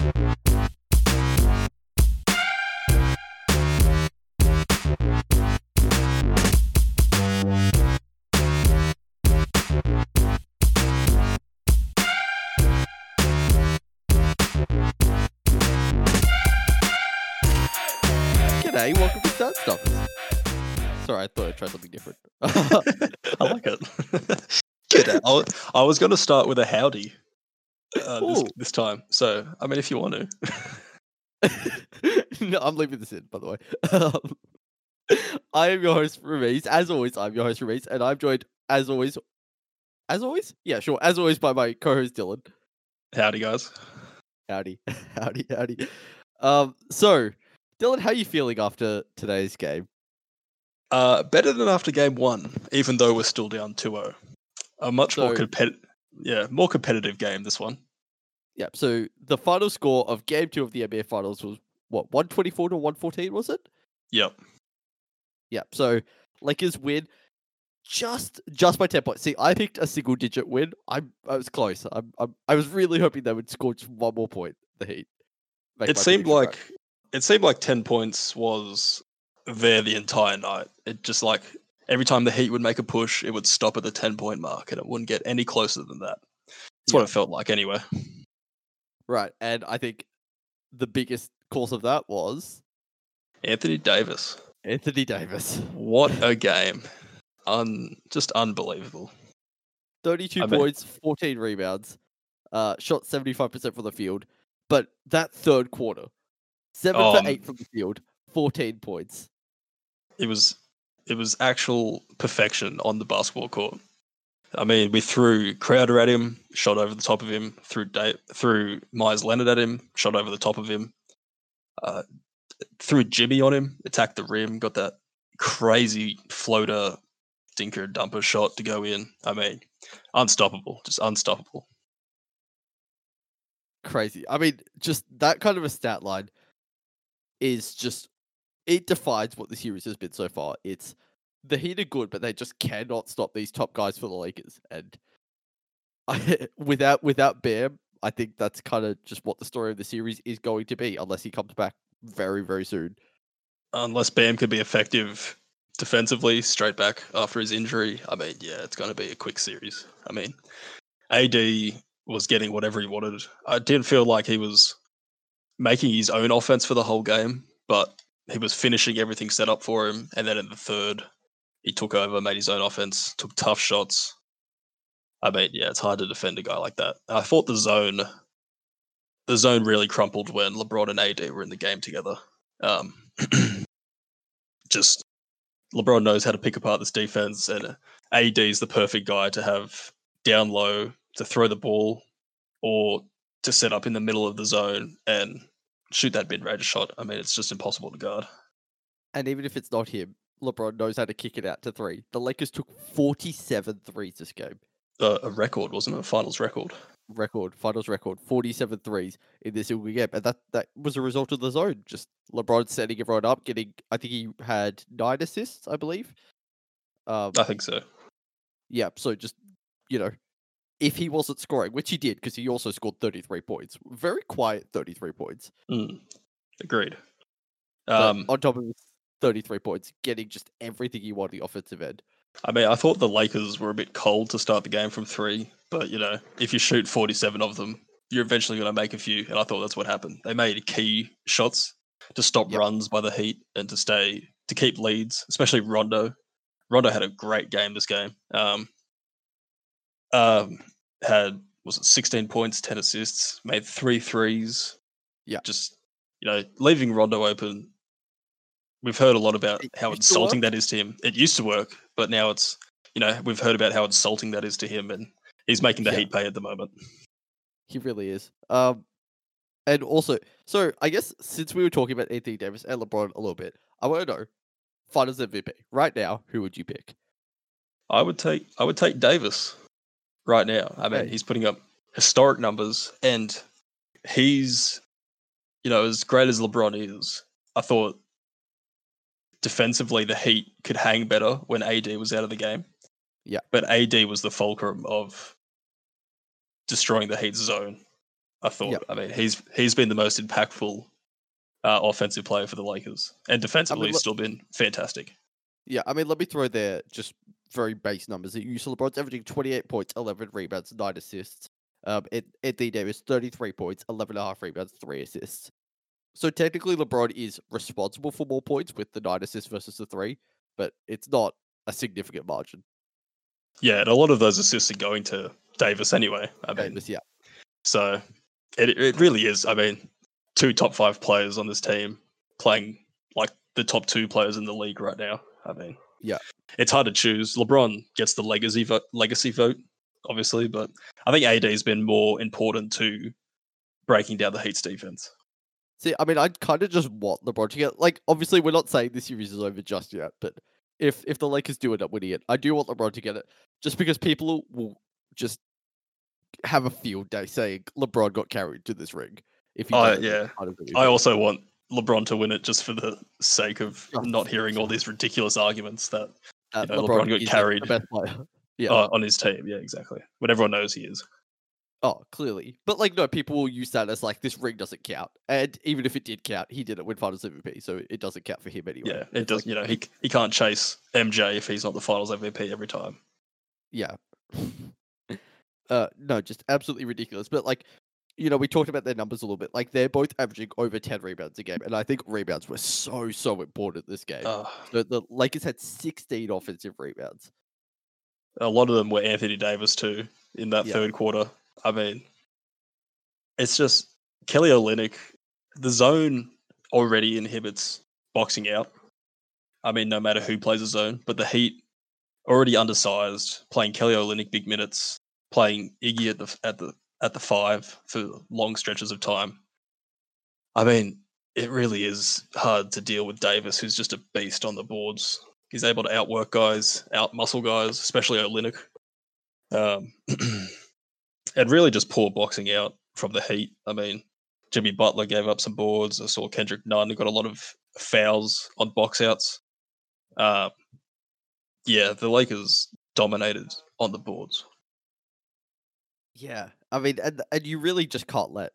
G'day, welcome to Start Stoppers. Sorry, I thought I'd try something different. I like it. G'day. I, wa- I was going to start with a howdy uh, this, this time. So, I mean, if you want to. no, I'm leaving this in, by the way. Um, I am your host, Ramiz. As always, I'm your host, Ramiz, and I'm joined, as always, as always? Yeah, sure. As always, by my co host, Dylan. Howdy, guys. Howdy, howdy, howdy. Um, so, Dylan, how are you feeling after today's game? Uh, better than after game one, even though we're still down 2 0. A much more competitive. Yeah, more competitive game, this one. Yeah, so the final score of game two of the NBA Finals was what, 124 to 114, was it? Yep. Yep. so Lakers win just just by 10 points. See, I picked a single digit win. I I was close. I'm, I'm I was really hoping they would score just one more point, the Heat. It seemed prediction right. like it seemed like 10 points was there the entire night. It just like every time the Heat would make a push, it would stop at the 10 point mark and it wouldn't get any closer than that. That's what it felt like anyway. Right, and I think the biggest cause of that was Anthony Davis. Anthony Davis. What a game. Un just unbelievable. 32 I bet- points, 14 rebounds, uh, shot 75% from the field. But that third quarter, 7 Um, for 8 from the field, 14 points. It was it was actual perfection on the basketball court. I mean, we threw Crowder at him, shot over the top of him, threw da- threw Meyers Leonard at him, shot over the top of him. Uh, threw Jimmy on him, attacked the rim, got that crazy floater dinker dumper shot to go in. I mean, unstoppable, just unstoppable. crazy. I mean, just that kind of a stat line is just it defines what the series has been so far. It's the Heat are good, but they just cannot stop these top guys for the Lakers. And I, without without Bam, I think that's kind of just what the story of the series is going to be, unless he comes back very very soon. Unless Bam could be effective defensively straight back after his injury, I mean, yeah, it's going to be a quick series. I mean, AD was getting whatever he wanted. I didn't feel like he was making his own offense for the whole game, but he was finishing everything set up for him. And then in the third, he took over, made his own offense, took tough shots. I mean, yeah, it's hard to defend a guy like that. I thought the zone, the zone really crumpled when LeBron and AD were in the game together. Um, just LeBron knows how to pick apart this defense, and AD is the perfect guy to have down low to throw the ball or to set up in the middle of the zone and shoot that mid range shot. I mean, it's just impossible to guard. And even if it's not him, LeBron knows how to kick it out to three. The Lakers took 47 threes this game. Uh, a record, wasn't it? A finals record. record, finals record, 47 threes in this single game. And that, that was a result of the zone. Just LeBron setting everyone up, getting, I think he had nine assists, I believe. Um, I think so. yeah, so just, you know, if he wasn't scoring, which he did, because he also scored 33 points, very quiet 33 points. Mm, agreed. Um, on top of 33 points, getting just everything he wanted the offensive end. I mean, I thought the Lakers were a bit cold to start the game from three, but you know, if you shoot 47 of them, you're eventually going to make a few. And I thought that's what happened. They made key shots to stop Yep. runs by the Heat and to stay to keep leads, especially Rondo. Rondo had a great game this game. Um, um, had was it 16 points, 10 assists, made three threes. Yeah. just you know, leaving Rondo open. We've heard a lot about It how insulting that is to him. It used to work, but now it's you know we've heard about how insulting that is to him, and he's making the Yeah. Heat pay at the moment. He really is. Um, and also, so I guess since we were talking about Anthony Davis and LeBron a little bit, I want to know, Finals MVP right now, who would you pick? I would take I would take Davis right now. I mean, Okay. he's putting up historic numbers, and he's you know as great as LeBron is. I thought defensively the Heat could hang better when AD was out of the game. Yeah. but AD was the fulcrum of destroying the Heat's zone. I thought. I mean, he's he's been the most impactful uh, offensive player for the Lakers, and defensively, he's look- still been fantastic. Yeah, I mean, let me throw there just very base numbers you. So LeBron's averaging 28 points, 11 rebounds, 9 assists. Um, Ed- Anthony Davis, 33 points, 11 and a half rebounds, 3 assists. So technically, LeBron is responsible for more points with the 9 assists versus the 3, but it's not a significant margin. Yeah, and a lot of those assists are going to Davis anyway. I mean, Davis, yeah. so it it really is. I mean, two top five players on this team playing like the top two players in the league right now. I mean, Yeah. it's hard to choose. LeBron gets the legacy vote, legacy vote, obviously, but I think AD has been more important to breaking down the Heat's defense. See, I mean, I kind of just want LeBron to get like. Obviously, we're not saying this series is over just yet, but if if the Lakers do end up winning it, I do want LeBron to get it, just because people will just have a field day saying LeBron got carried to this ring. If Oh, yeah. part of the I also want LeBron to win it just for the sake of not hearing all these ridiculous arguments that Uh, know, LeBron got is the- carried. the best player. Yeah. uh, on his team. Yeah, exactly. When everyone knows he is. Oh, clearly. But like, no, people will use that as like this ring doesn't count, and even if it did count, he didn't win Finals MVP, so it doesn't count for him anyway. Yeah, it does. like- you know, he he can't chase MJ if he's not the Finals MVP every time. Yeah. uh, no, just absolutely ridiculous. But like, you know, we talked about their numbers a little bit. Like, they're both averaging over ten rebounds a game, and I think rebounds were so so important this game. Uh, the, the Lakers had sixteen offensive rebounds. a lot of them were Anthony Davis too in that Yeah. third quarter. I mean, it's just Kelly Olynyk. The zone already inhibits boxing out. I mean, no matter who plays a zone, but the Heat already undersized, playing Kelly Olynyk big minutes, playing Iggy at the at the at the five for long stretches of time. I mean, it really is hard to deal with Davis, who's just a beast on the boards. He's able to outwork guys, out muscle guys, especially Olynyk. Um, and really just poor boxing out from the Heat. I mean, Jimmy Butler gave up some boards. I saw Kendrick Nunn got a lot of fouls on box outs. Uh, yeah, the Lakers dominated on the boards. Yeah, I mean, and and you really just can't let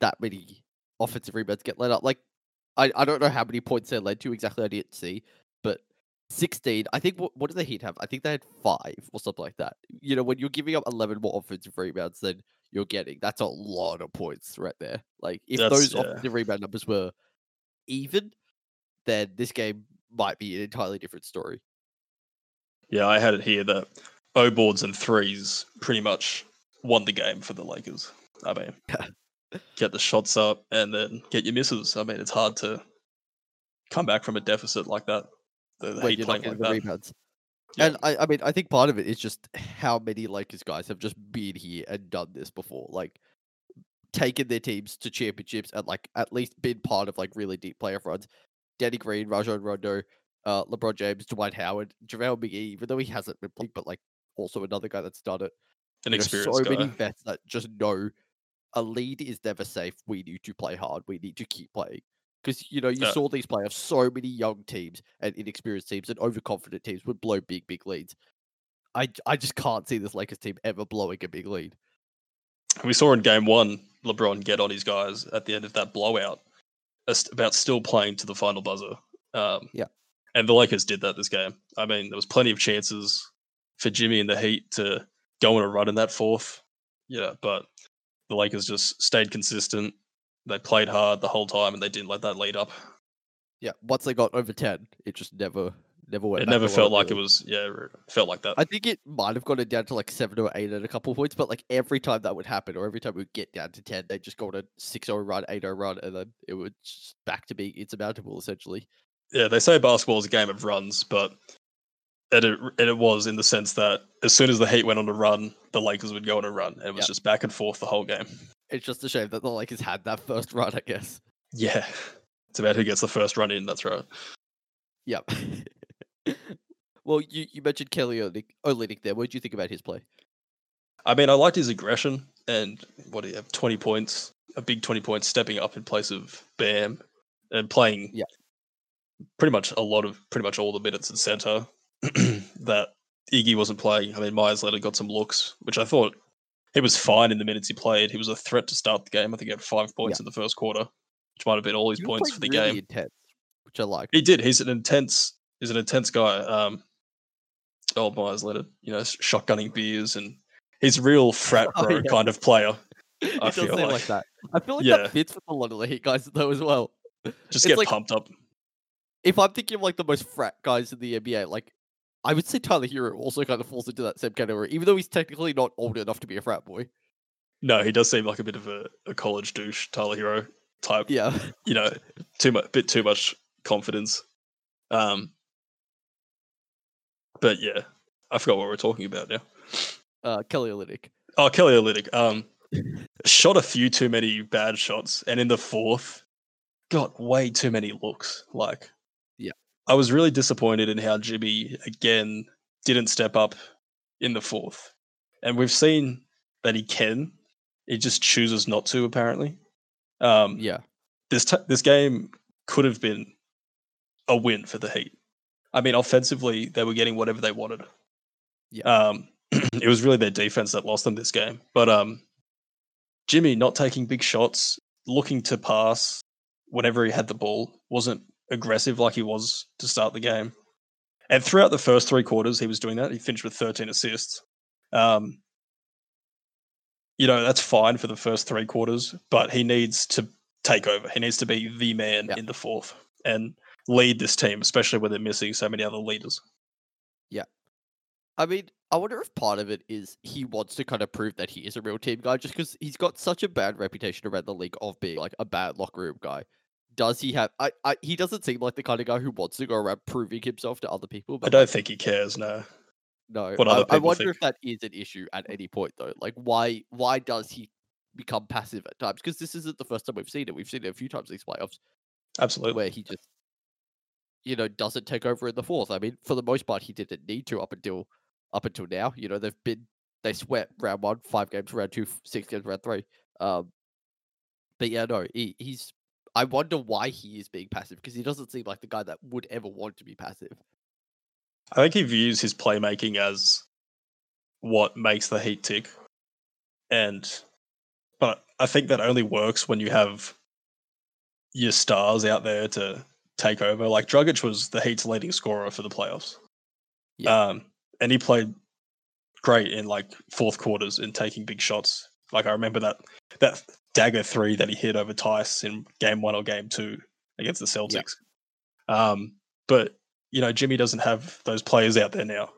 that many offensive rebounds get let up. Like, I I don't know how many points they led to exactly. I didn't see, but sixteen. I think what what did the Heat have? I think they had five or something like that. You know, when you're giving up eleven more offensive rebounds than you're getting, that's a lot of points right there. Like, if That's- those yeah. offensive rebound numbers were even, then this game might be an entirely different story. Yeah, I had it here that O boards and threes pretty much won the game for the Lakers. I mean, get the shots up and then get your misses. I mean, it's hard to come back from a deficit like that. The, you're playing like the that. rebounds. Yeah. And I, I mean, I think part of it is just how many Lakers guys have just been here and done this before, like taken their teams to championships and like at least been part of like really deep playoff runs. Danny Green, Rajon Rondo, uh, LeBron James, Dwight Howard, JaVale McGee, even though he hasn't been playing, but like also another guy that's done it. An experienced so guy. many vets that just know a lead is never safe. We need to play hard. We need to keep playing. Because you know you Yeah. saw these playoffs, so many young teams and inexperienced teams and overconfident teams would blow big, big leads. I I just can't see this Lakers team ever blowing a big lead. We saw in game one LeBron get on his guys at the end of that blowout about still playing to the final buzzer. Um, Yeah. And the Lakers did that this game. I mean, there was plenty of chances for Jimmy and the Heat to go on a run in that fourth. Yeah, but the Lakers just stayed consistent. They played hard the whole time and they didn't let that lead up. Yeah, once they got over ten, it just never never went. It never felt like it was, yeah, it felt like that. I think it might have gotten down to like seven or eight at a couple of points, but like every time that would happen, or every time we would get down to ten, they'd just go on a 6-0 run, 8-0 run, and then it would just back to being insurmountable essentially. yeah, they say basketball is a game of runs, but it, it and it was in the sense that as soon as the Heat went on a run, the Lakers would go on a run. and It was Yep. just back and forth the whole game. It's just a shame that the Lakers had that first run, I guess. Yeah, it's about who gets the first run in. That's right. Yep. well, you, you mentioned Kelly Olynyk there. What did you think about his play? I mean, I liked his aggression and what do you have? Twenty points, a big twenty points, stepping up in place of Bam and playing. Yeah. pretty much a lot of pretty much all the minutes at center that Iggy wasn't playing. I mean, Meyers later got some looks, which I thought he was fine in the minutes he played. He was a threat to start the game. I think he had five points in the first quarter, which might have been all his He points for the really game. intense, which I like. He did. He's an intense. He's an intense guy. Um, old Meyers Leonard, you know, shotgunning beers, and he's a real frat Oh, bro yeah. kind of player. I feel like, like- that. I feel like Yeah. that fits with a lot of the Heat guys though as well. Just It's get like- pumped up. If I'm thinking of like the most frat guys in the NBA, like I would say Tyler Herro also kind of falls into that same category, even though he's technically not old enough to be a frat boy. No, he does seem like a bit of a, a college douche, Tyler Herro type. Yeah. You know, too much, bit too much confidence. Um, but yeah, I forgot what we we're talking about now. Uh, Kelly Olynyk. Oh, Kelly Olynyk. Um, shot a few too many bad shots, and in the fourth, got way too many looks. Like. I was really disappointed in how Jimmy again didn't step up in the fourth, and we've seen that he can. He just chooses not to, apparently. Um, Yeah. this t- this game could have been a win for the Heat. I mean, offensively, they were getting whatever they wanted. Yeah. Um, it was really their defense that lost them this game. But um, Jimmy not taking big shots, looking to pass whenever he had the ball, wasn't aggressive like he was to start the game. And throughout the first three quarters, he was doing that. He finished with 13 assists. Um, you know, that's fine for the first three quarters, but he needs to take over. He needs to be the man Yeah. in the fourth and lead this team, especially when they're missing so many other leaders. Yeah. I mean, I wonder if part of it is he wants to kind of prove that he is a real team guy, just because he's got such a bad reputation around the league of being like a bad locker room guy. Does he have? I, I he doesn't seem like the kind of guy who wants to go around proving himself to other people. I don't think he cares, no. no, what I, I wonder think. if that is an issue at any point though. Like, why why does he become passive at times? Because this isn't the first time we've seen it. We've seen it a few times these playoffs Absolutely. where he just, you know, doesn't take over in the fourth. I mean, for the most part, he didn't need to up until up until now. You know, they've been they sweat round one, five games round two, six games round three. Um, but yeah, no, he, he's. I wonder why he is being passive because he doesn't seem like the guy that would ever want to be passive. I think he views his playmaking as what makes the Heat tick. And but I think that only works when you have your stars out there to take over. Like Dragic was the Heat's leading scorer for the playoffs. Yeah. Um and he played great in like fourth quarters in taking big shots. Like I remember that that dagger three that he hit over Theis in game one or game two against the Celtics. Um, but you know, Jimmy doesn't have those players out there now.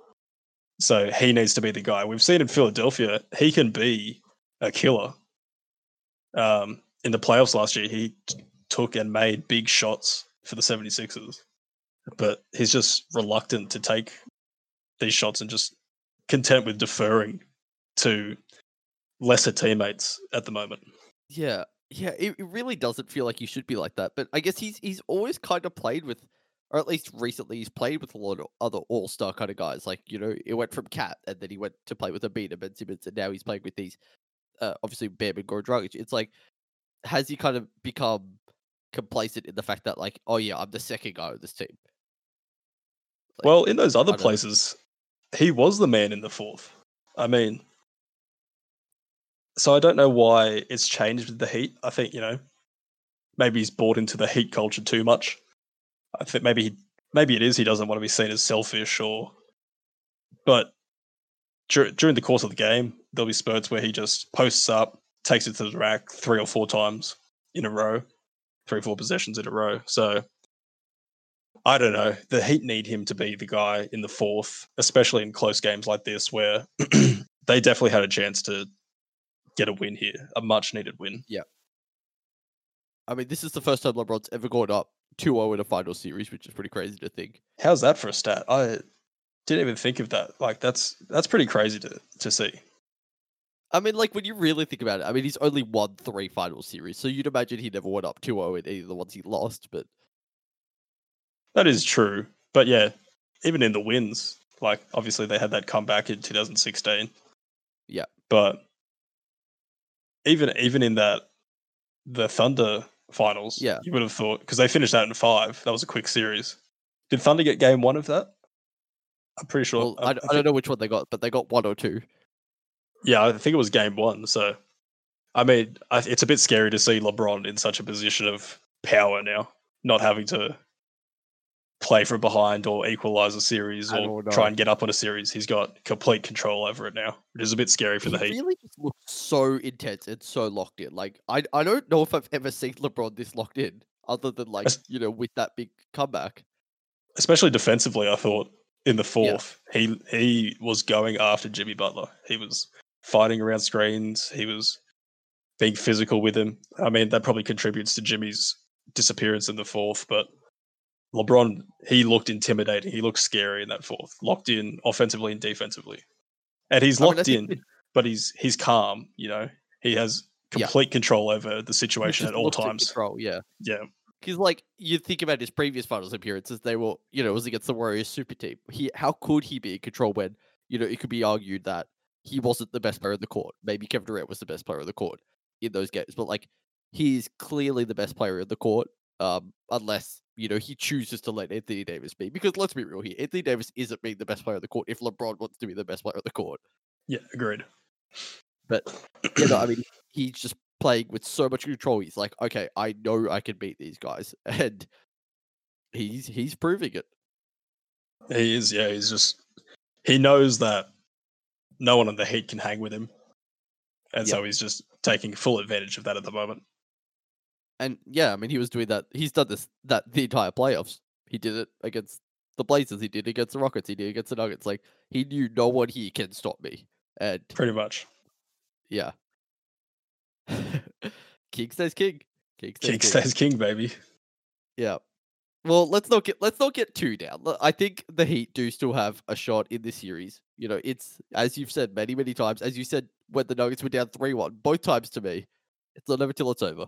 So he needs to be the guy. We've seen in Philadelphia, he can be a killer. Um, in the playoffs last year, he t- took and made big shots for the 76ers. But he's just reluctant to take these shots and just content with deferring to lesser teammates at the moment. Yeah, yeah, it, it really doesn't feel like he should be like that. But I guess he's he's always kind of played with, or at least recently, he's played with a lot of other all star kind of guys. Like you know, it went from KAT, and then he went to play with and Ben Simmons, and now he's playing with these, uh, obviously Bam and Goran Dragic. It's like, has he kind of become complacent in the fact that like, oh yeah, I'm the second guy on this team? Like, well, in those other places, he was the man in the fourth. I mean, so I don't know why it's changed with the Heat. I think you know, maybe he's bought into the Heat culture too much. I think maybe he, maybe it is he doesn't want to be seen as selfish or, but dur- during the course of the game, there'll be spurts where he just posts up, takes it to the rack three or four times in a row, three or four possessions in a row. So I don't know. The Heat need him to be the guy in the fourth, especially in close games like this, where they definitely had a chance to get a win here, a much needed win. Yeah. I mean, this is the first time LeBron's ever gone up 2-0 in a final series, which is pretty crazy to think. How's that for a stat? I didn't even think of that. Like that's that's pretty crazy to to see. I mean, like when you really think about it, I mean, he's only won three final series, so you'd imagine he never went up 2-0 in any of the ones he lost. But That is true. But yeah, even in the wins, like obviously they had that comeback in 2016. Yeah. But even even in that the Thunder finals, Yeah. you would have thought because they finished that in five. That was a quick series. Did Thunder get game one of that? I'm pretty sure. well, I- I, I d- I think- don't know which one they got, but they got one or two. Yeah, I think it was game one. So, I mean, I, it's a bit scary to see LeBron in such a position of power now, not having to play from behind or equalize a series At or try and get up on a series. He's got complete control over it now, which is a bit scary for he the Heat. really just looks so intense and so locked in. Like I, I don't know if I've ever seen LeBron this locked in, other than like you know with that big comeback. Especially defensively, I thought in the fourth, he he was going after Jimmy Butler. He was fighting around screens. He was being physical with him. I mean, that probably contributes to Jimmy's disappearance in the fourth, but LeBron, he looked intimidating. He looked scary in that fourth, locked in offensively and defensively. And he's I mean, locked in, but he's he's calm, you know. He has Yeah. complete control over the situation at all times. Control, yeah. Yeah. Because like you think about his previous finals appearances, they were you know it was against the Warriors super team. He how could he be in control when you know it could be argued that he wasn't the best player in the court. Maybe Kevin Durant was the best player in the court in those games, but like he's clearly the best player in the court. Um, unless you know he chooses to let Anthony Davis be, because let's be real here, Anthony Davis isn't being the best player in the court if LeBron wants to be the best player in the court. Yeah, agreed. But you know, I mean, he's just playing with so much control. He's like, okay, I know I can beat these guys, and he's he's proving it. He is, yeah. He's just he knows that no one on the Heat can hang with him, and Yeah. so he's just taking full advantage of that at the moment. And yeah, I mean, he was doing that. He's done this that the entire playoffs. He did it against the Blazers. He did it against the Rockets. He did it against the Nuggets. Like he knew no one here can stop me. And Pretty much, yeah, king stays king. King stays king stays king, baby. Yeah. Well, let's not get let's not get too down. I think the Heat do still have a shot in this series. You know, it's as you've said many many times. As you said when the Nuggets were down three one, both times to me, it's not over till it's over.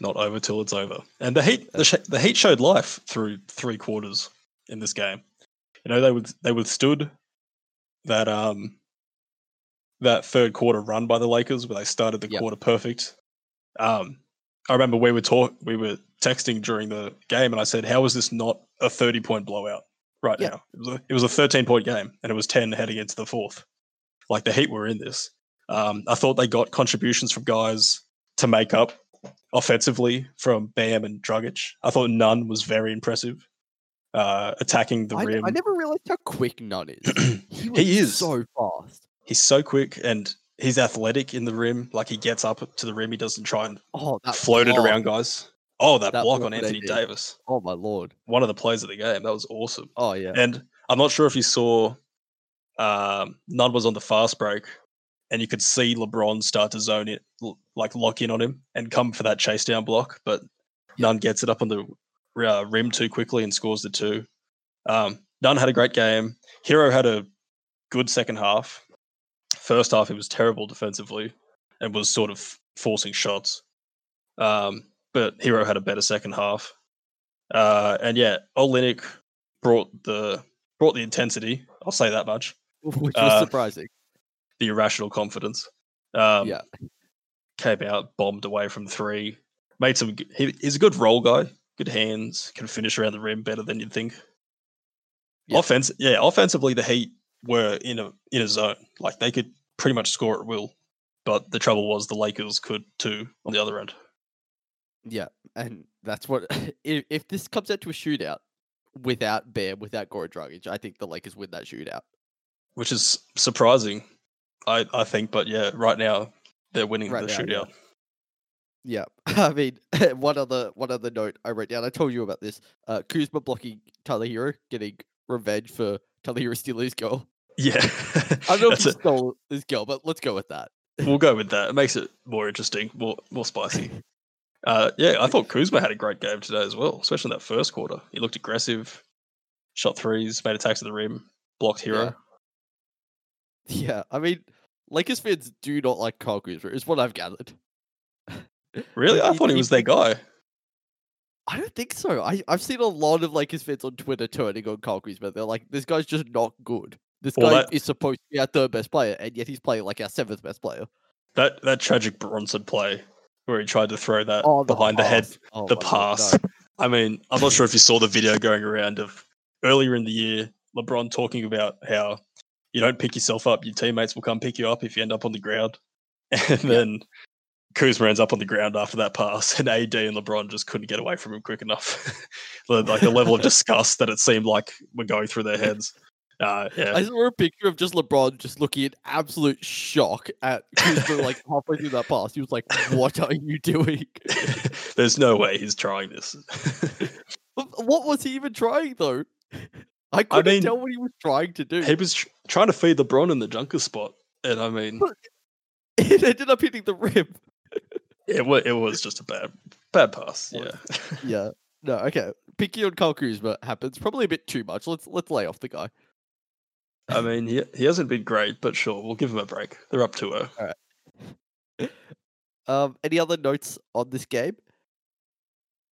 Not over till it's over. And the Heat, the, sh- the Heat showed life through three quarters in this game. You know, they with they withstood that um that third quarter run by the Lakers where they started the Yep. quarter perfect. Um, I remember we were talk we were texting during the game, and I said, "How is this not a thirty point blowout right Yeah. now? It was a it was a thirteen point game, and it was ten heading into the fourth. Like the Heat were in this. Um, I thought they got contributions from guys to make up offensively from Bam and Dragic. I thought Nunn was very impressive. Uh, attacking the I, rim. I never realized how quick Nunn is. He, was he is. so fast. He's so quick and he's athletic in the rim. Like he gets up to the rim. He doesn't try and Oh, float it around guys. Oh, that, That block block on Anthony Davis. Oh my lord. One of the plays of the game. That was awesome. Oh yeah. And I'm not sure if you saw um, Nunn was on the fast break and you could see LeBron start to zone it, like lock in on him and come for that chase down block. But. Nunn gets it up on the uh, rim too quickly and scores the two. Um, Nunn had a great game. Herro had a good second half. First half, he was terrible defensively and was sort of forcing shots. Um, but Herro had a better second half. Uh, and yeah, Olynyk brought the brought the intensity. I'll say that much. Which was uh, surprising. The irrational confidence. Um, Yeah. came out, bombed away from three. Made some. He, he's a good role guy. Good hands. Can finish around the rim better than you'd think. Yeah. Offense, yeah. Offensively, the Heat were in a in a zone. Like they could pretty much score at will. But the trouble was the Lakers could too on the other end. Yeah, and that's what if, if this comes out to a shootout without Bam, without Goran Dragic, I think the Lakers win that shootout. which is surprising, I, I think. But yeah, right now they're winning Right the now, shootout. Yeah, I mean, one other one other note I wrote down. I told you about this. Uh, Kuzma blocking Tyler Herro, getting revenge for Tyler Herro stealing his goal. Yeah, I don't know if he it. stole his goal, but let's go with that. we'll go with that. It makes it more interesting, more more spicy. Uh, yeah, I thought Kuzma had a great game today as well, especially in that first quarter. He looked aggressive, shot threes, made attacks at the rim, blocked Herro. Yeah, I mean, Lakers fans do not like Kyle Kuzma, is what I've gathered. Really, I thought he was their guy. I don't think so. I, I've seen a lot of Lakers fans on Twitter turning on Kyle Kuzma. They're like, this guy's just not good. This Well, guy that- is supposed to be our third best player, and yet he's playing like our seventh best player. That that tragic Bronson play where he tried to throw that Oh, behind the head pass. Oh the my God, pass. no. I mean, I'm not sure if you saw the video going around of earlier in the year, LeBron talking about how you don't pick yourself up, your teammates will come pick you up if you end up on the ground. And then Kuzma ends up on the ground after that pass, and AD and LeBron just couldn't get away from him quick enough. Like the level of disgust that it seemed like were going through their heads. Uh, yeah, I saw a picture of just LeBron just looking in absolute shock at Kuzma like halfway through that pass. He was like, "What are you doing?" there's no way he's trying this. What was he even trying though? I couldn't mean, tell what he was trying to do. he was trying to feed LeBron in the dunker spot, and I mean, it ended up hitting the rim. it was it was just a bad bad pass. Yeah, Yeah. No. Okay. Picky on Kyle Kuzma happens probably a bit too much. Let's let's lay off the guy. I mean, he he hasn't been great, but sure, we'll give him a break. They're up to her. Um. Any other notes on this game?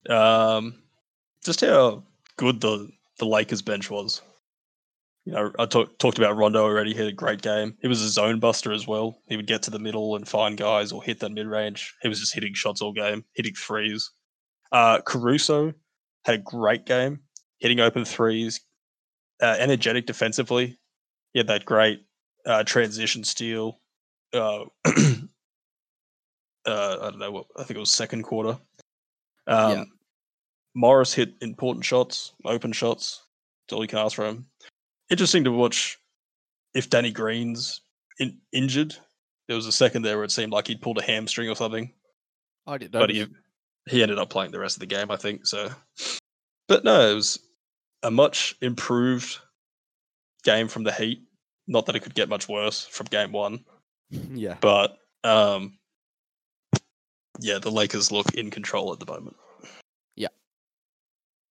Um, just how good the the Lakers bench was. You know, I talk, talked about Rondo already. He had a great game. He was a zone buster as well. He would get to the middle and find guys or hit that mid range. He was just hitting shots all game, hitting threes. Uh, Caruso had a great game, hitting open threes, uh, energetic defensively. He had that great uh, transition steal. Uh, uh, I don't know what I think it was second quarter. Um, Yeah. Morris hit important shots, open shots. That's all you can ask for him. Interesting to watch if Danny Green's in, injured. There was a second there where it seemed like he'd pulled a hamstring or something, I didn't know. but he he ended up playing the rest of the game, I think. So, but no, it was a much improved game from the Heat. Not that it could get much worse from game one, yeah. but um, yeah, the Lakers look in control at the moment. Yeah.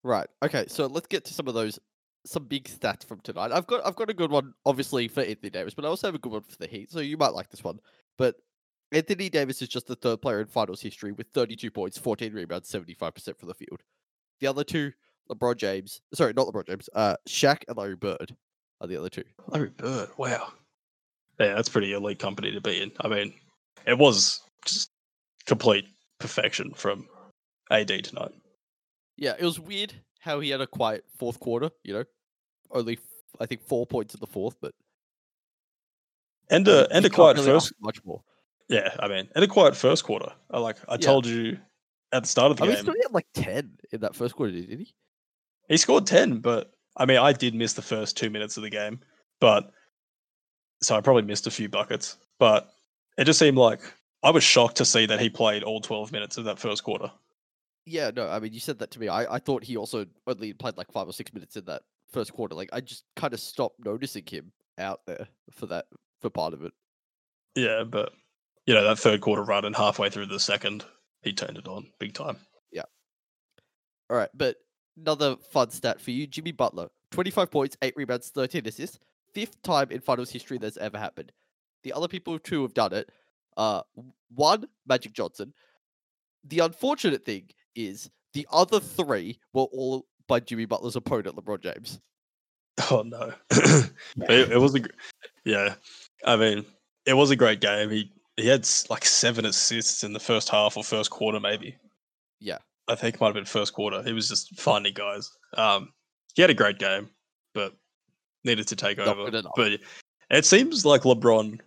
Right. Okay. So let's get to some of those some big stats from tonight. I've got I've got a good one, obviously for Anthony Davis, but I also have a good one for the Heat. So you might like this one. But Anthony Davis is just the third player in finals history with 32 points, 14 rebounds, 75% from the field. The other two, LeBron James, sorry, not LeBron James, uh, Shaq and Larry Bird are the other two. Larry Bird, wow. Yeah, that's pretty elite company to be in. I mean, it was just complete perfection from AD tonight. Yeah, it was weird how he had a quiet fourth quarter. You know, only f- I think four points in the fourth, but And a mean, and a quiet really first. much more. Yeah, I mean, and a quiet first quarter. I like. I Yeah. told you at the start of the I mean, game, he still had like ten in that first quarter, didn't he? he scored ten. But I mean, I did miss the first two minutes of the game, but so I probably missed a few buckets. But it just seemed like I was shocked to see that he played all twelve minutes of that first quarter. Yeah, no, I mean, you said that to me. I, I thought he also only played like five or six minutes in that first quarter. Like, I just kind of stopped noticing him out there for that for part of it. Yeah, but you know that third quarter run and halfway through the second, he turned it on big time. Yeah. All right, but another fun stat for you: Jimmy Butler, twenty-five points, eight rebounds, thirteen assists, fifth time in finals history that's ever happened. The other people who have done it, uh, one Magic Johnson. The unfortunate thing is the other three were all by Jimmy Butler's opponent, LeBron James. Oh no, it, it was a yeah. I mean, it was a great game. He he had like seven assists in the first half or first quarter, maybe. Yeah. I think it might have been first quarter. He was just finding guys. Um, he had a great game, but needed to take Not over. good. But it seems like LeBron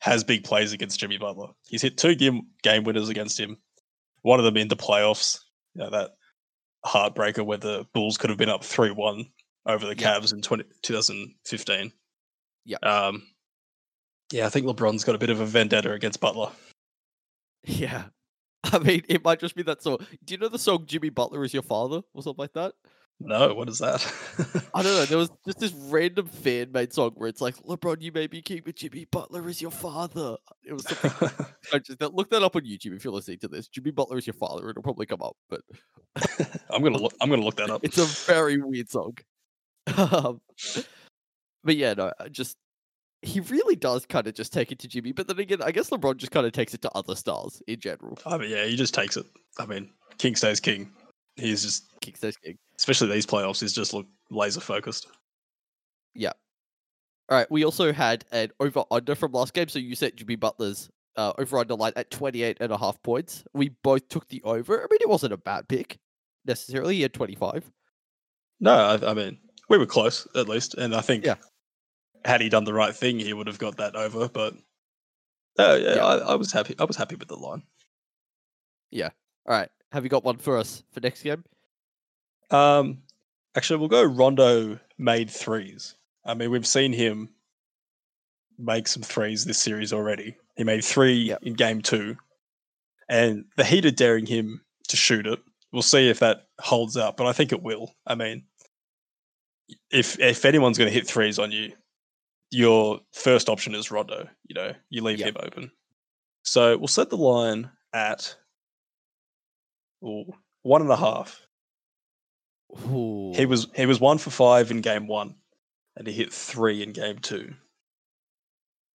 has big plays against Jimmy Butler. He's hit two game game winners against him. One of them in the playoffs. You know, that heartbreaker where the Bulls could have been up three one over the. Cavs in 20, 2015. Yeah. Um, yeah, I think LeBron's got a bit of a vendetta against Butler. Yeah. I mean, it might just be that song. Do you know the song Jimmy Butler is Your Father or something like that? No, what is that? I don't know. There was just this random fan made song where it's like, LeBron, you may be king, but Jimmy Butler is your father. It was something. I just, look that up on YouTube if you're listening to this. Jimmy Butler is your father. It'll probably come up, but I'm gonna look. I'm gonna look that up. it's a very weird song. Um, but yeah, no, I just he really does kind of just take it to Jimmy. But then again, I guess LeBron just kind of takes it to other stars in general. I mean, yeah, he just takes it. I mean, king stays king. He's just, King stays king. Especially these playoffs, he's just look laser focused. Yeah. All right, we also had an over under from last game. So you set Jimmy Butler's uh, over under line at 28 and a half points. We both took the over. I mean, it wasn't a bad pick necessarily. He had 25. No, I, I mean, we were close at least, and I think Yeah. had he done the right thing, he would have got that over. But uh, yeah, Yeah. I, I was happy. I was happy with the line. Yeah. All right. Have you got one for us for next game? Um, actually, we'll go. Rondo made threes. I mean, we've seen him make some threes this series already. He made three Yep. in game two, and the Heat are daring him to shoot it. We'll see if that holds up, but I think it will. I mean, if if anyone's going to hit threes on you, your first option is Rondo. You know, you leave Yep. him open. So we'll set the line at ooh, one and a half. He was he was one for five in game one, and he hit three in game two.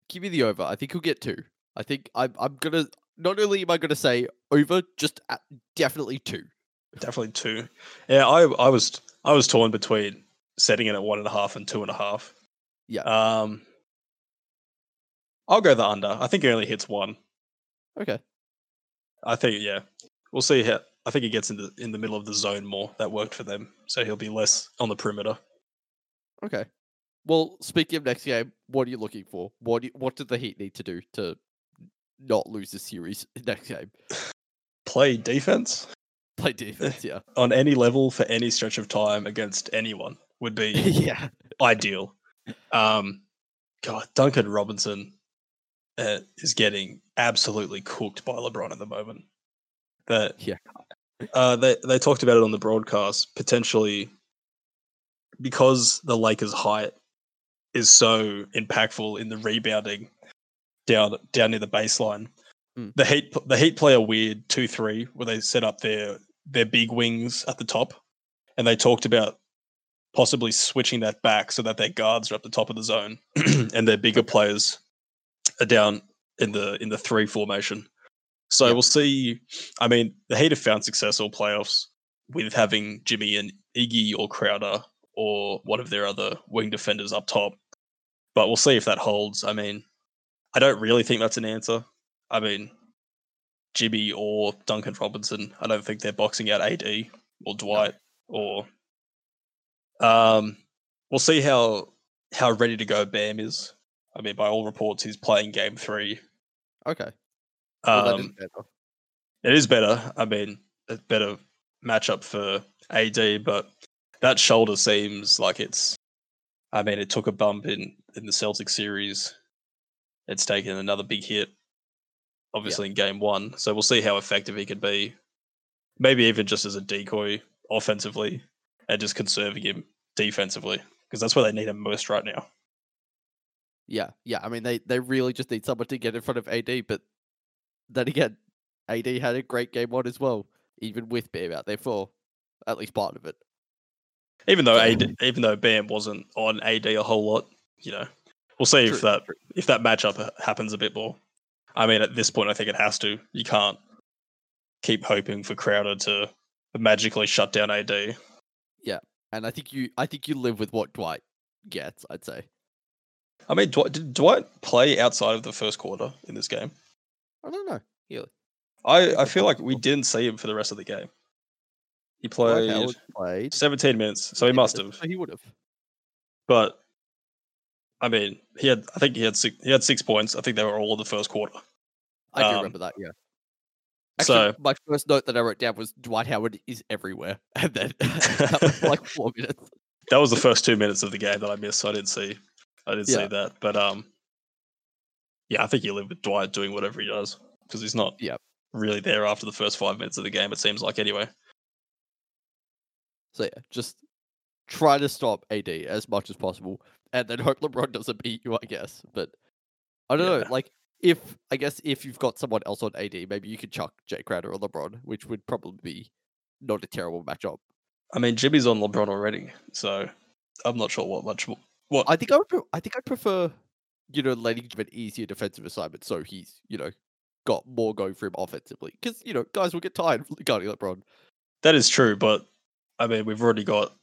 Give me the over. I think he'll get two. I think I'm. I'm gonna. Not only am I gonna say over, just at, definitely two. Definitely two. Yeah, I I was I was torn between setting it at one and a half and two and a half. Yeah. Um, I'll go the under. I think he only hits one. Okay. I think yeah. We'll see how. I think he gets in the in the middle of the zone more. That worked for them, so he'll be less on the perimeter. Okay. Well, speaking of next game, what are you looking for? What do you, what did the Heat need to do to not lose the series next game? Play defense Play defense, yeah. on any level for any stretch of time against anyone would be yeah. ideal. Um, God, Duncan Robinson uh, is getting absolutely cooked by LeBron at the moment. That Yeah. Uh, they they talked about it on the broadcast potentially because the Lakers' height is so impactful in the rebounding down down near the baseline. Mm. The Heat the Heat play a weird two three where they set up their their big wings at the top, and they talked about possibly switching that back so that their guards are up the top of the zone and their bigger players are down in the in the three formation. So Yep. we'll see. I mean, the Heat have found success all playoffs with having Jimmy and Iggy or Crowder or one of their other wing defenders up top. But we'll see if that holds. I mean, I don't really think that's an answer. I mean, Jimmy or Duncan Robinson, I don't think they're boxing out AD or Dwight or um we'll see how how ready to go Bam is. I mean, by all reports, he's playing game three. Okay. Well, Um, better. it is better. I mean, a better matchup for AD, but that shoulder seems like it's. I mean, it took a bump in in the Celtic series. It's taken another big hit, obviously in game one. So we'll see how effective he could be. Maybe even just as a decoy offensively, and just conserving him defensively because that's where they need him most right now. Yeah, yeah. I mean, they they really just need someone to get in front of AD, but then again, AD had a great game one as well, even with Bam out there for at least part of it. Even though AD, even though Bam wasn't on AD a whole lot, you know, we'll see True, if that if that matchup ha- happens a bit more. I mean, at this point, I think it has to. You can't keep hoping for Crowder to magically shut down AD. Yeah, and I think you I think you live with what Dwight gets. I'd say. I mean, Dwight, did Dwight play outside of the first quarter in this game? I don't know. Really. I, I feel like we didn't see him for the rest of the game. He played Howard played. 17 minutes, so he Yeah, must so- have. so He would have. But I mean, he had. I think he had six. He had six points. I think they were all in the first quarter. I do Um, remember that. Yeah. Actually, so my first note that I wrote down was Dwight Howard is everywhere, and then that was like four minutes. that was the first two minutes of the game that I missed. So I didn't see. I didn't see that. But um, yeah, I think you live with Dwight doing whatever he does because he's not. Really there after the first five minutes of the game. It seems like anyway. So yeah, just try to stop AD as much as possible, and then hope LeBron doesn't beat you. I guess, but I don't Yeah. know. Like, if I guess if you've got someone else on AD, maybe you could chuck Jae Crowder or LeBron, which would probably be not a terrible matchup. I mean, Jimmy's on LeBron already, so I'm not sure what much. What I think I would. Pre- I think I'd prefer, you know, letting him an easier defensive assignment, so he's you know got more going for him offensively. Because you know guys will get tired of guarding LeBron. that is true, but I mean, we've already got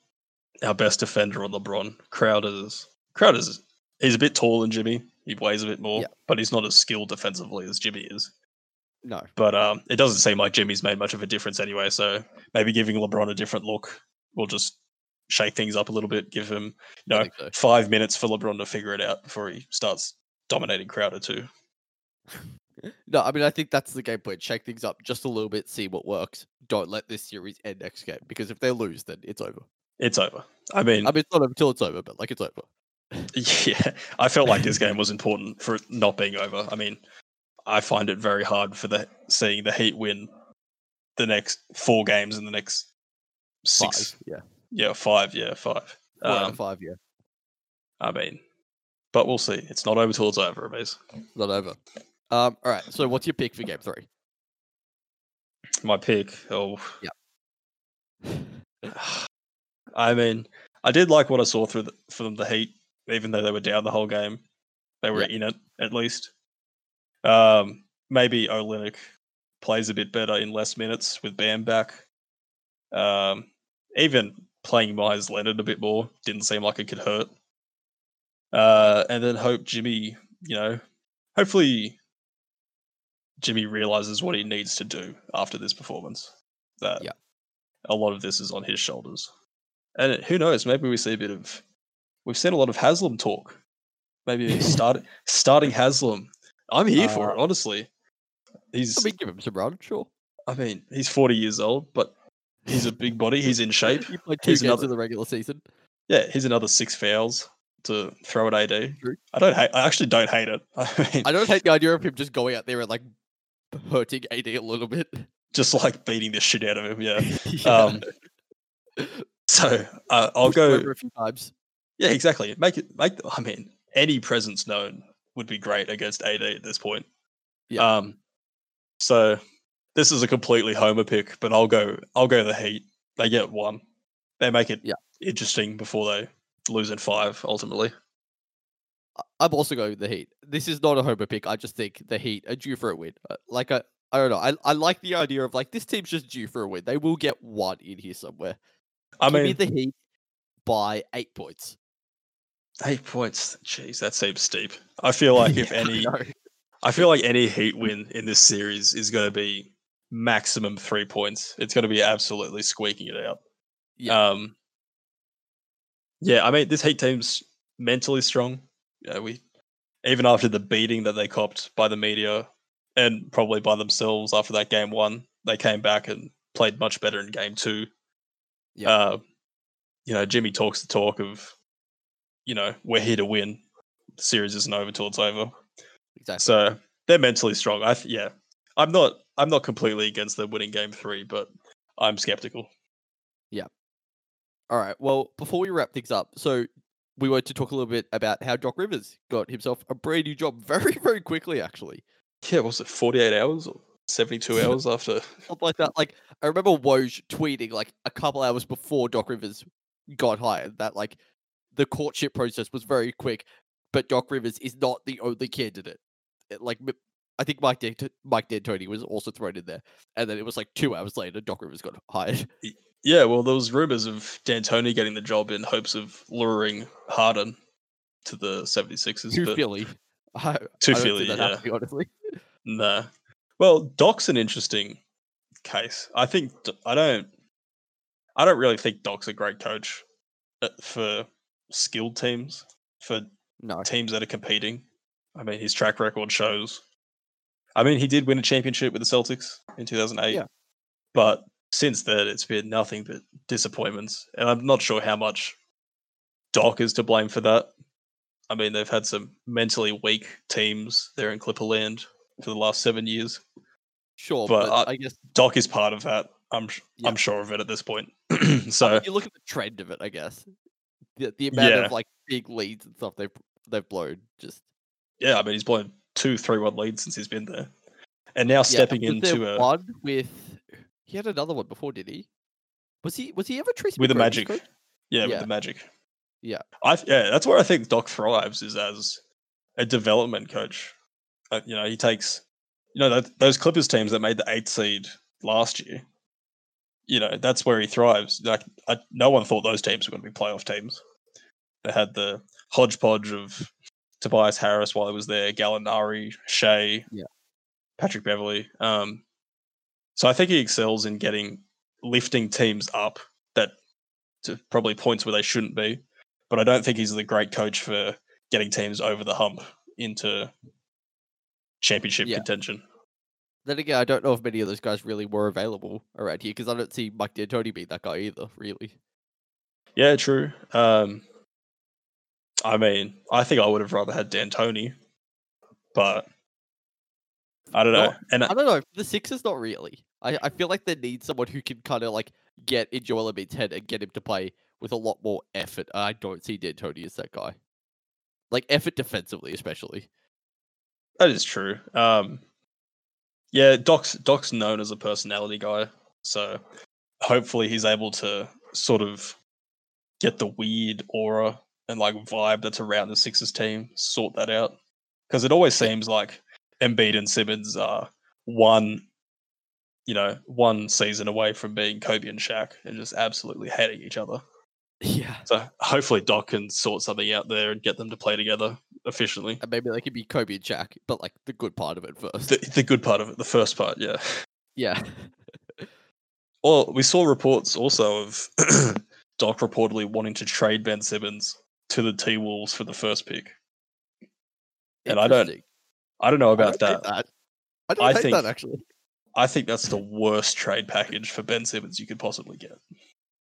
our best defender on LeBron. Crowder's Crowder's he's a bit taller than Jimmy. He weighs a bit more, Yeah. but he's not as skilled defensively as Jimmy is. No, But um, it doesn't seem like Jimmy's made much of a difference anyway. So maybe giving LeBron a different look will just shake things up a little bit, give him you know so. five minutes for LeBron to figure it out before he starts dominating Crowder too. No, I mean I think that's the game plan. Shake things up just a little bit, see what works. Don't let this series end next game because if they lose, then it's over. It's over. I mean, I mean, it's not until it's over, but like it's over. yeah, I felt like this game was important for it not being over. I mean, I find it very hard for the seeing the Heat win the next four games in the next six. Five, yeah, Yeah, five. Yeah, five. Um, five, yeah, I mean, but we'll see. It's not over till it's over, Abiz. not over. Um, all right. So, what's your pick for game three? My pick. Oh, yeah. I mean, I did like what I saw through the, from the Heat, even though they were down the whole game. They were in it at least. Um, maybe Olynyk plays a bit better in less minutes with Bam back. Um, even playing Meyers Leonard a bit more didn't seem like it could hurt. Uh, and then hope Jimmy, you know, hopefully Jimmy realizes what he needs to do after this performance. That Yeah. a lot of this is on his shoulders. And who knows? Maybe we see a bit of. We've seen a lot of Haslem talk. Maybe start starting Haslem. I'm here for Uh, it, honestly. He's. I mean, give him some run, sure. I mean, he's 40 years old, but he's a big body. He's in shape. He played two Here's games another- in the regular season. Yeah, he's another six fouls to throw at AD. True. I don't hate. I actually don't hate it. I mean, I don't hate the idea of him just going out there and like hurting AD a little bit. just like beating the shit out of him. Yeah. Yeah. Um, so uh, I'll go. over a few times. Yeah, exactly. Make it. Make. I mean, any presence known would be great against AD at this point. Yeah. Um. So this is a completely homer pick, but I'll go. I'll go the Heat. They get one. They make it Yeah. interesting before they lose in five. Ultimately, I- I'm also going with the Heat. This is not a homer pick. I just think the Heat are due for a win. Uh, Like I, I don't know. I, I like the idea of like this team's just due for a win. They will get one in here somewhere. I Give me mean, the Heat by eight points. eight points. Jeez, that seems steep. I feel like if Yeah, any, know. I feel like any Heat win in this series is going to be maximum three points. It's going to be absolutely squeaking it out. Yeah. Um, yeah, I mean, this Heat team's mentally strong. Yeah, we even after the beating that they copped by the media and probably by themselves after that game one, they came back and played much better in game two. Yeah. Uh, you know, Jimmy talks the talk of, you know, we're here to win. The series isn't over till it's over. exactly. So they're mentally strong. I th- yeah, I'm not I'm not completely against them winning game three, but I'm skeptical. Yeah. All right. Well, before we wrap things up, so we were to talk a little bit about how Doc Rivers got himself a brand new job very, very quickly, actually. Yeah, what was it 48 hours or 72 hours after? Something like that. Like I remember Woj tweeting like a couple hours before Doc Rivers got hired that like the courtship process was very quick, but Doc Rivers is not the only candidate. It, like I think Mike Dan- Mike D'Antoni was also thrown in there, and then it was like two hours later Doc Rivers got hired. Yeah, well, there was rumors of D'Antoni getting the job in hopes of luring Harden to the 76ers, to but Philly. I, to I Philly, yeah. happening, honestly. Nah. Well, Doc's an interesting case. I think I don't. I don't really think Doc's a great coach uh, for skilled teams, for No. teams that are competing. I mean, his track record shows. I mean, he did win a championship with the Celtics in 2008. Yeah. But since then, it's been nothing but disappointments. And I'm not sure how much Doc is to blame for that. I mean, they've had some mentally weak teams there in Clipperland for the last seven years. Sure, But but, I- I guess Doc is part of that. I'm Yeah. I'm sure of it at this point. I so mean, you look at the trend of it, I guess. The, the amount Yeah. of like big leads and stuff they've they've blown, just yeah, I mean, he's blown two three one leads since he's been there, and now stepping was into a one with he had another one before, did he? Was he was he ever Tracy with the Magic. coach? Yeah, with the Magic. Yeah. I yeah, that's where I think Doc thrives is as a development coach. Uh, you know, he takes you know that, those Clippers teams that made the eighth seed last year. You know, that's where he thrives. Like, I, no one thought those teams were going to be playoff teams. They had the hodgepodge of Tobias Harris while he was there, Gallinari, Shai, Yeah. Patrick Beverley. Um, so I think he excels in getting lifting teams up that to probably points where they shouldn't be. But I don't think he's the great coach for getting teams over the hump into championship Yeah. contention. Then again, I don't know if many of those guys really were available around here because I don't see Mike D'Antoni being that guy either. Really, Yeah, true. Um, I mean, I think I would have rather had D'Antoni, but I don't know. And I don't know. The Sixers, not really. I, I feel like they need someone who can kind of like get in Joel Embiid's head and get him to play with a lot more effort. I don't see D'Antoni as that guy. Like effort defensively, especially. That is true. Um, yeah, Doc's Doc's known as a personality guy, so hopefully he's able to sort of get the weird aura and like vibe that's around the Sixers team, sort that out. Because it always seems like Embiid and Simmons are one, you know, one season away from being Kobe and Shaq and just absolutely hating each other. Yeah. So hopefully Doc can sort something out there and get them to play together efficiently. And maybe they could be Kobe and Shaq, but like the good part of it first. The, the good part of it, the first part, yeah. yeah. Well, we saw reports also of Doc reportedly wanting to trade Ben Simmons to the T Wolves for the first pick. And I don't- I don't know I about don't that. that. I don't I think- that actually. I think that's the worst trade package for Ben Simmons you could possibly get.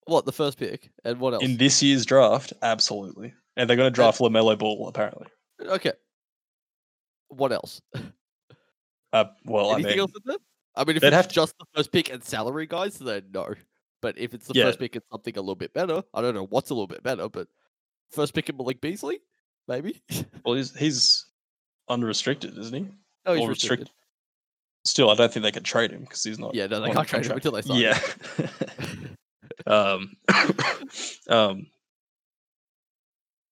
What the first pick and what else? In this year's draft, absolutely. And they're going to draft LaMelo Ball, apparently. Okay. What else? Uh, well, I mean, else in there? I mean, if they'd it's have to- just the first pick and salary guys, then no. But if it's the Yeah. first pick and something a little bit better, I don't know what's a little bit better, but first pick and Malik Beasley, maybe. well, he's, he's unrestricted, isn't he? oh, he's Or restricted. Still, I don't think they could trade him because he's not. Yeah, no, they can't trade him until they sign. Yeah. um, um,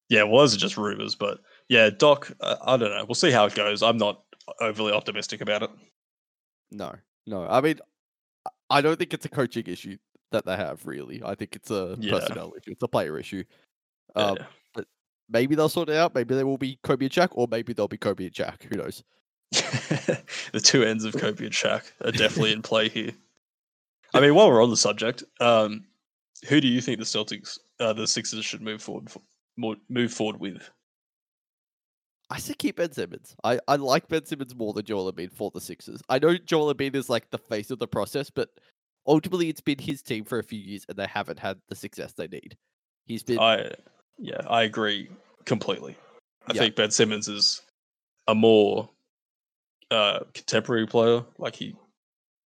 yeah, well, those are just rumors, but yeah, Doc, uh, I don't know. We'll see how it goes. I'm not overly optimistic about it. No, no. I mean, I- I don't think it's a coaching issue that they have. Really, I think it's a Yeah. personnel issue. It's a player issue. Um, Yeah. maybe they'll sort it out. Maybe they will be Kobe and Shaq, or maybe they'll be Kobe and Shaq. Who knows? the two ends of Kobe and Shaq are definitely in play here. I mean, while we're on the subject, um, who do you think the Celtics, uh, the Sixers, should move forward for, move forward with? I say keep Ben Simmons. I, I like Ben Simmons more than Joel Embiid for the Sixers. I know Joel Embiid is like the face of the process, but ultimately it's been his team for a few years and they haven't had the success they need. He's been I yeah, I agree completely. I Yeah. think Ben Simmons is a more uh contemporary player. Like he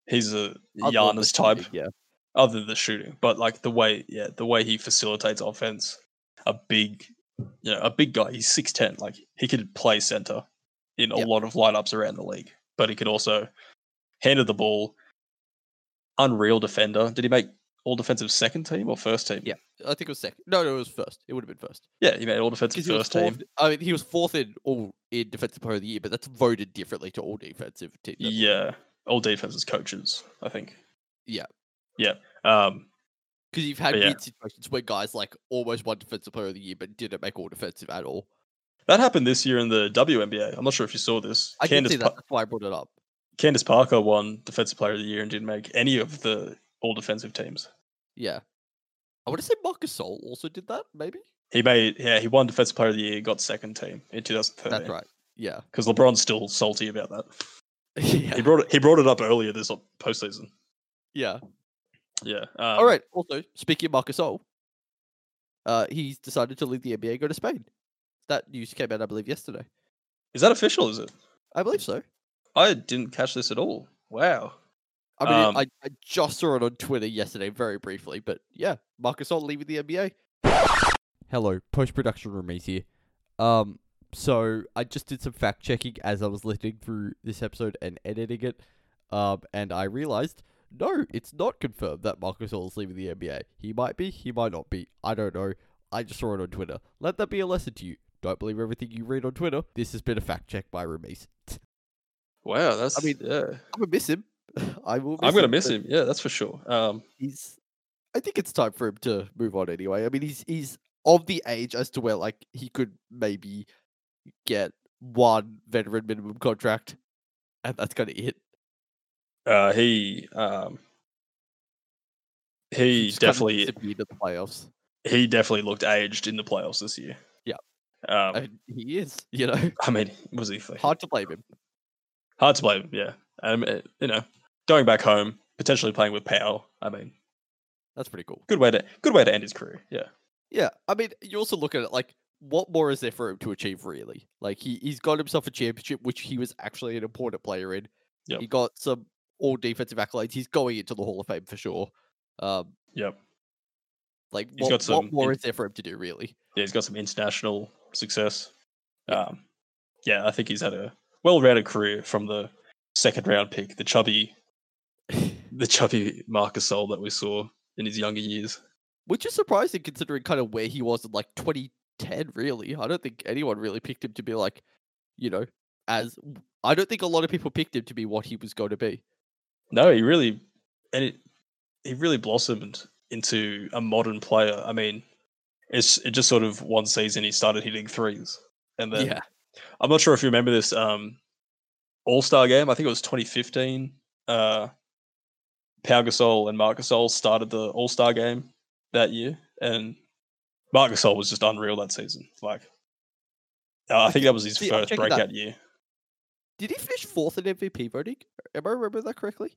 he's a other Giannis type, shooting, Yeah. other than the shooting. But like the way yeah, the way he facilitates offense, a big you know, a big guy. He's six ten. Like he could play center in a Yep. lot of lineups around the league. But he could also handle the ball. Unreal defender. Did he make all defensive second team or first team? Yeah. I think it was second. No, no, it was first. It would have been first. Yeah, he made all defensive first fourth. team. I mean, he was fourth in all in defensive player of the year, but that's voted differently to all defensive teams. I believe. Yeah, all defenses coaches, I think. Yeah. Yeah. Um, Because you've had yeah. weird situations where guys like almost won defensive player of the year, but didn't make all defensive at all. that happened this year in the WNBA. I'm not sure if you saw this. I did Candace, see Pa- That's why I brought it up. Candace Parker won Defensive Player of the Year and didn't make any of the all defensive teams. Yeah. I would have said Marc Gasol also did that, maybe? He made, yeah, he won Defensive Player of the Year, got second team in 2013. That's right. Yeah. Because LeBron's still salty about that. yeah. He brought it. He brought it up earlier this postseason. yeah. Yeah. Um, All right. Also, speaking of Marc Gasol, uh, he's decided to leave the NBA and go to Spain. That news came out, I believe, yesterday. Is that official? Is it? I believe so. I didn't catch this at all. Wow. I mean, Um, I, I just saw it on Twitter yesterday, very briefly, but yeah, Marc Gasol leaving the NBA. Hello, post production roomies here. Um, so I just did some fact checking as I was listening through this episode and editing it, um, and I realized no, it's not confirmed that Marc Gasol is leaving the NBA. He might be, he might not be. I don't know. I just saw it on Twitter. Let that be a lesson to you. Don't believe everything you read on Twitter. This has been a fact check by Roomies. Wow. That's. I mean, yeah. I'm gonna miss him. I will. I'm gonna miss him. Yeah, that's for sure. Um, he's I think it's time for him to move on anyway. I mean he's he's of the age as to where like he could maybe get one veteran minimum contract and that's kind of it. uh, he um, he just definitely disappeared the playoffs. he definitely looked aged in the playoffs this year. Yeah. Um, And he is, you know, I mean, was he hard, hard to blame him. hard to blame? Him, yeah. Um, you know, going back home, potentially playing with Pau. I mean, That's pretty cool. good way to good way to end his career. Yeah. Yeah, I mean, you also look at it like, what more is there for him to achieve, really? Like, he, he's got himself a championship, which he was actually an important player in. Yep. He got some all defensive accolades. He's going into the Hall of Fame for sure. Um, Yep. like, He's what, got some what more in- is there for him to do, really? Yeah, he's got some international success. Yeah. Um, yeah, I think he's had a well-rounded career from the second round pick, the chubby, the chubby Marc Gasol that we saw in his younger years. Which is surprising considering kind of where he was in like 2010, really. I don't think anyone really picked him to be like, you know, as I don't think a lot of people picked him to be what he was going to be. No, he really, and it, he really blossomed into a modern player. I mean, it's it just sort of one season he started hitting threes, and then yeah. I'm not sure if you remember this um, All Star game. I think it was 2015. Uh, Pau Gasol and Marc Gasol started the All Star game that year, and Marc Gasol was just unreal that season. Like, uh, I think that was his see, first checking that. breakout year. Did he finish fourth in MVP voting? Am I remembering that correctly?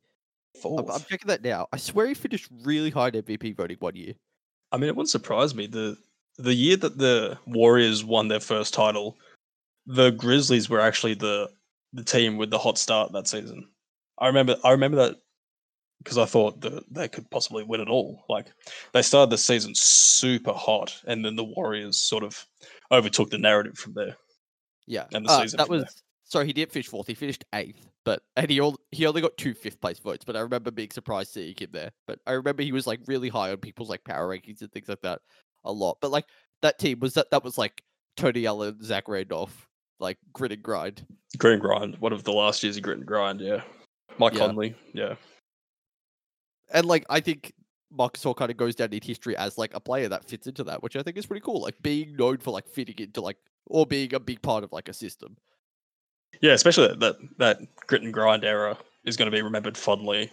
I'm, I'm checking that now. I swear he finished really high in MVP voting one year. I mean, it wouldn't surprise me. the The year that the Warriors won their first title, the Grizzlies were actually the the team with the hot start that season. I remember. I remember that because I thought that they could possibly win it all. Like they started the season super hot, and then the Warriors sort of overtook the narrative from there. Yeah, And the uh, season that was there. sorry. He didn't finish fourth. He finished eighth, but and he only he only got two fifth place votes. But I remember being surprised seeing him there. But I remember he was like really high on people's like power rankings and things like that a lot. But like that team was that that was like Tony Allen, Zach Randolph, like grit and grind. Grit and grind. One of the last years of grit and grind. Yeah. Mike Yeah. Conley. Yeah. And like I think Marc Gasol kind of goes down in history as like a player that fits into that, which I think is pretty cool. Like being known for like fitting into like or being a big part of like a system. Yeah, especially that, that that grit and grind era is going to be remembered fondly.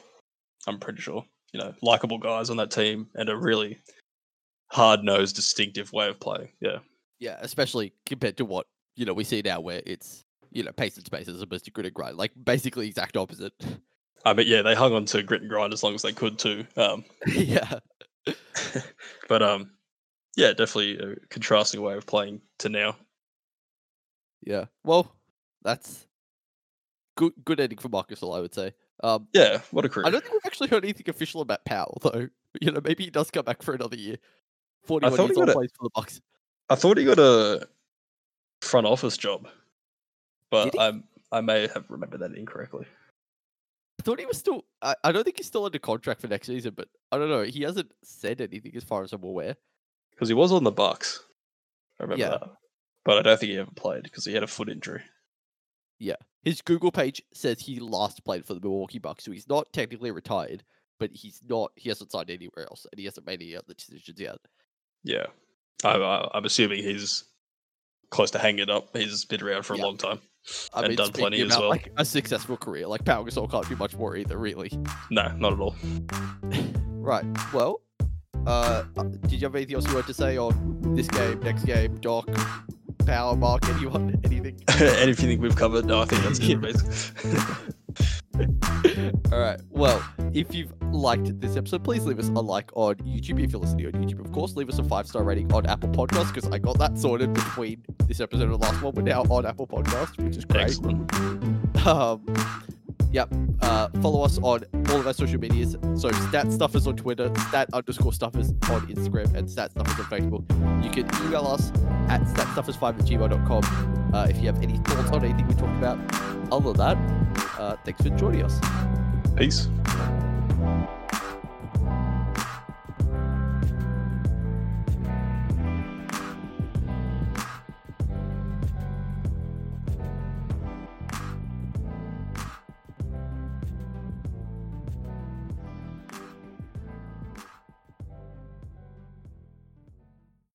I'm pretty sure. You know, likable guys on that team and a really hard nosed, distinctive way of playing. Yeah, Yeah, especially compared to what you know we see now, where it's you know pace and space as opposed to grit and grind. Like basically exact opposite. I mean, yeah, they hung on to grit and grind as long as they could too. Um, yeah, but um, yeah, definitely a contrasting way of playing to now. yeah. Well, that's good. Good ending for Marc Gasol, I would say. Um, Yeah, what a career! I don't think we've actually heard anything official about Pau though. You know, maybe he does come back for another year. Forty-one years old, a- plays for the Bucks. I thought he got a front office job, but I I may have remembered that incorrectly. I thought he was still. I, I don't think he's still under contract for next season, but I don't know. He hasn't said anything as far as I'm aware. because he was on the Bucks. I remember Yeah. that, but I don't think he ever played because he had a foot injury. Yeah. His Google page says he last played for the Milwaukee Bucks, so he's not technically retired, but he's not. He hasn't signed anywhere else, and he hasn't made any other decisions yet. Yeah, I, I, I'm assuming he's close to hanging it up. He's been around for a Yeah. long time. I And mean, done plenty as about, well. Like a successful career, like Pau Gasol can't do much more either, really. No, not at all. Right. Well, uh, uh, did you have anything else you wanted to say on this game, next game, Doc, Pau, Mark, anyone, anything? Anything we've covered? No, I think that's it, basically. All right. Well, if you've liked this episode, please leave us a like on YouTube. If you're listening on YouTube, of course, leave us a five star rating on Apple Podcasts because I got that sorted between this episode and the last one. We're now on Apple Podcasts, which is great. Excellent. Um, yep. Uh, follow us on all of our social medias. So Stat stuff is on Twitter, Stat underscore stuff is on Instagram, and Stat stuff is on Facebook. You can email us at statstuffers5 at gmail.com uh, if you have any thoughts on anything we talked about. Other than that, uh, thanks for joining us. Peace.